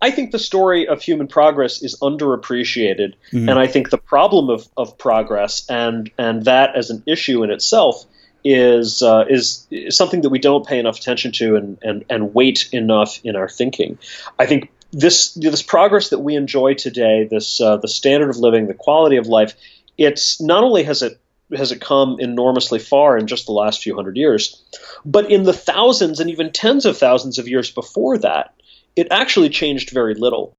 I think the story of human progress is underappreciated, mm-hmm. and I think the problem of, of progress and and that as an issue in itself is, uh, is is something that we don't pay enough attention to and, and and weight enough in our thinking. I think this this progress that we enjoy today, this uh, the standard of living, the quality of life, it's not only has it has it come enormously far in just the last few hundred years, but in the thousands and even tens of thousands of years before that, it actually changed very little.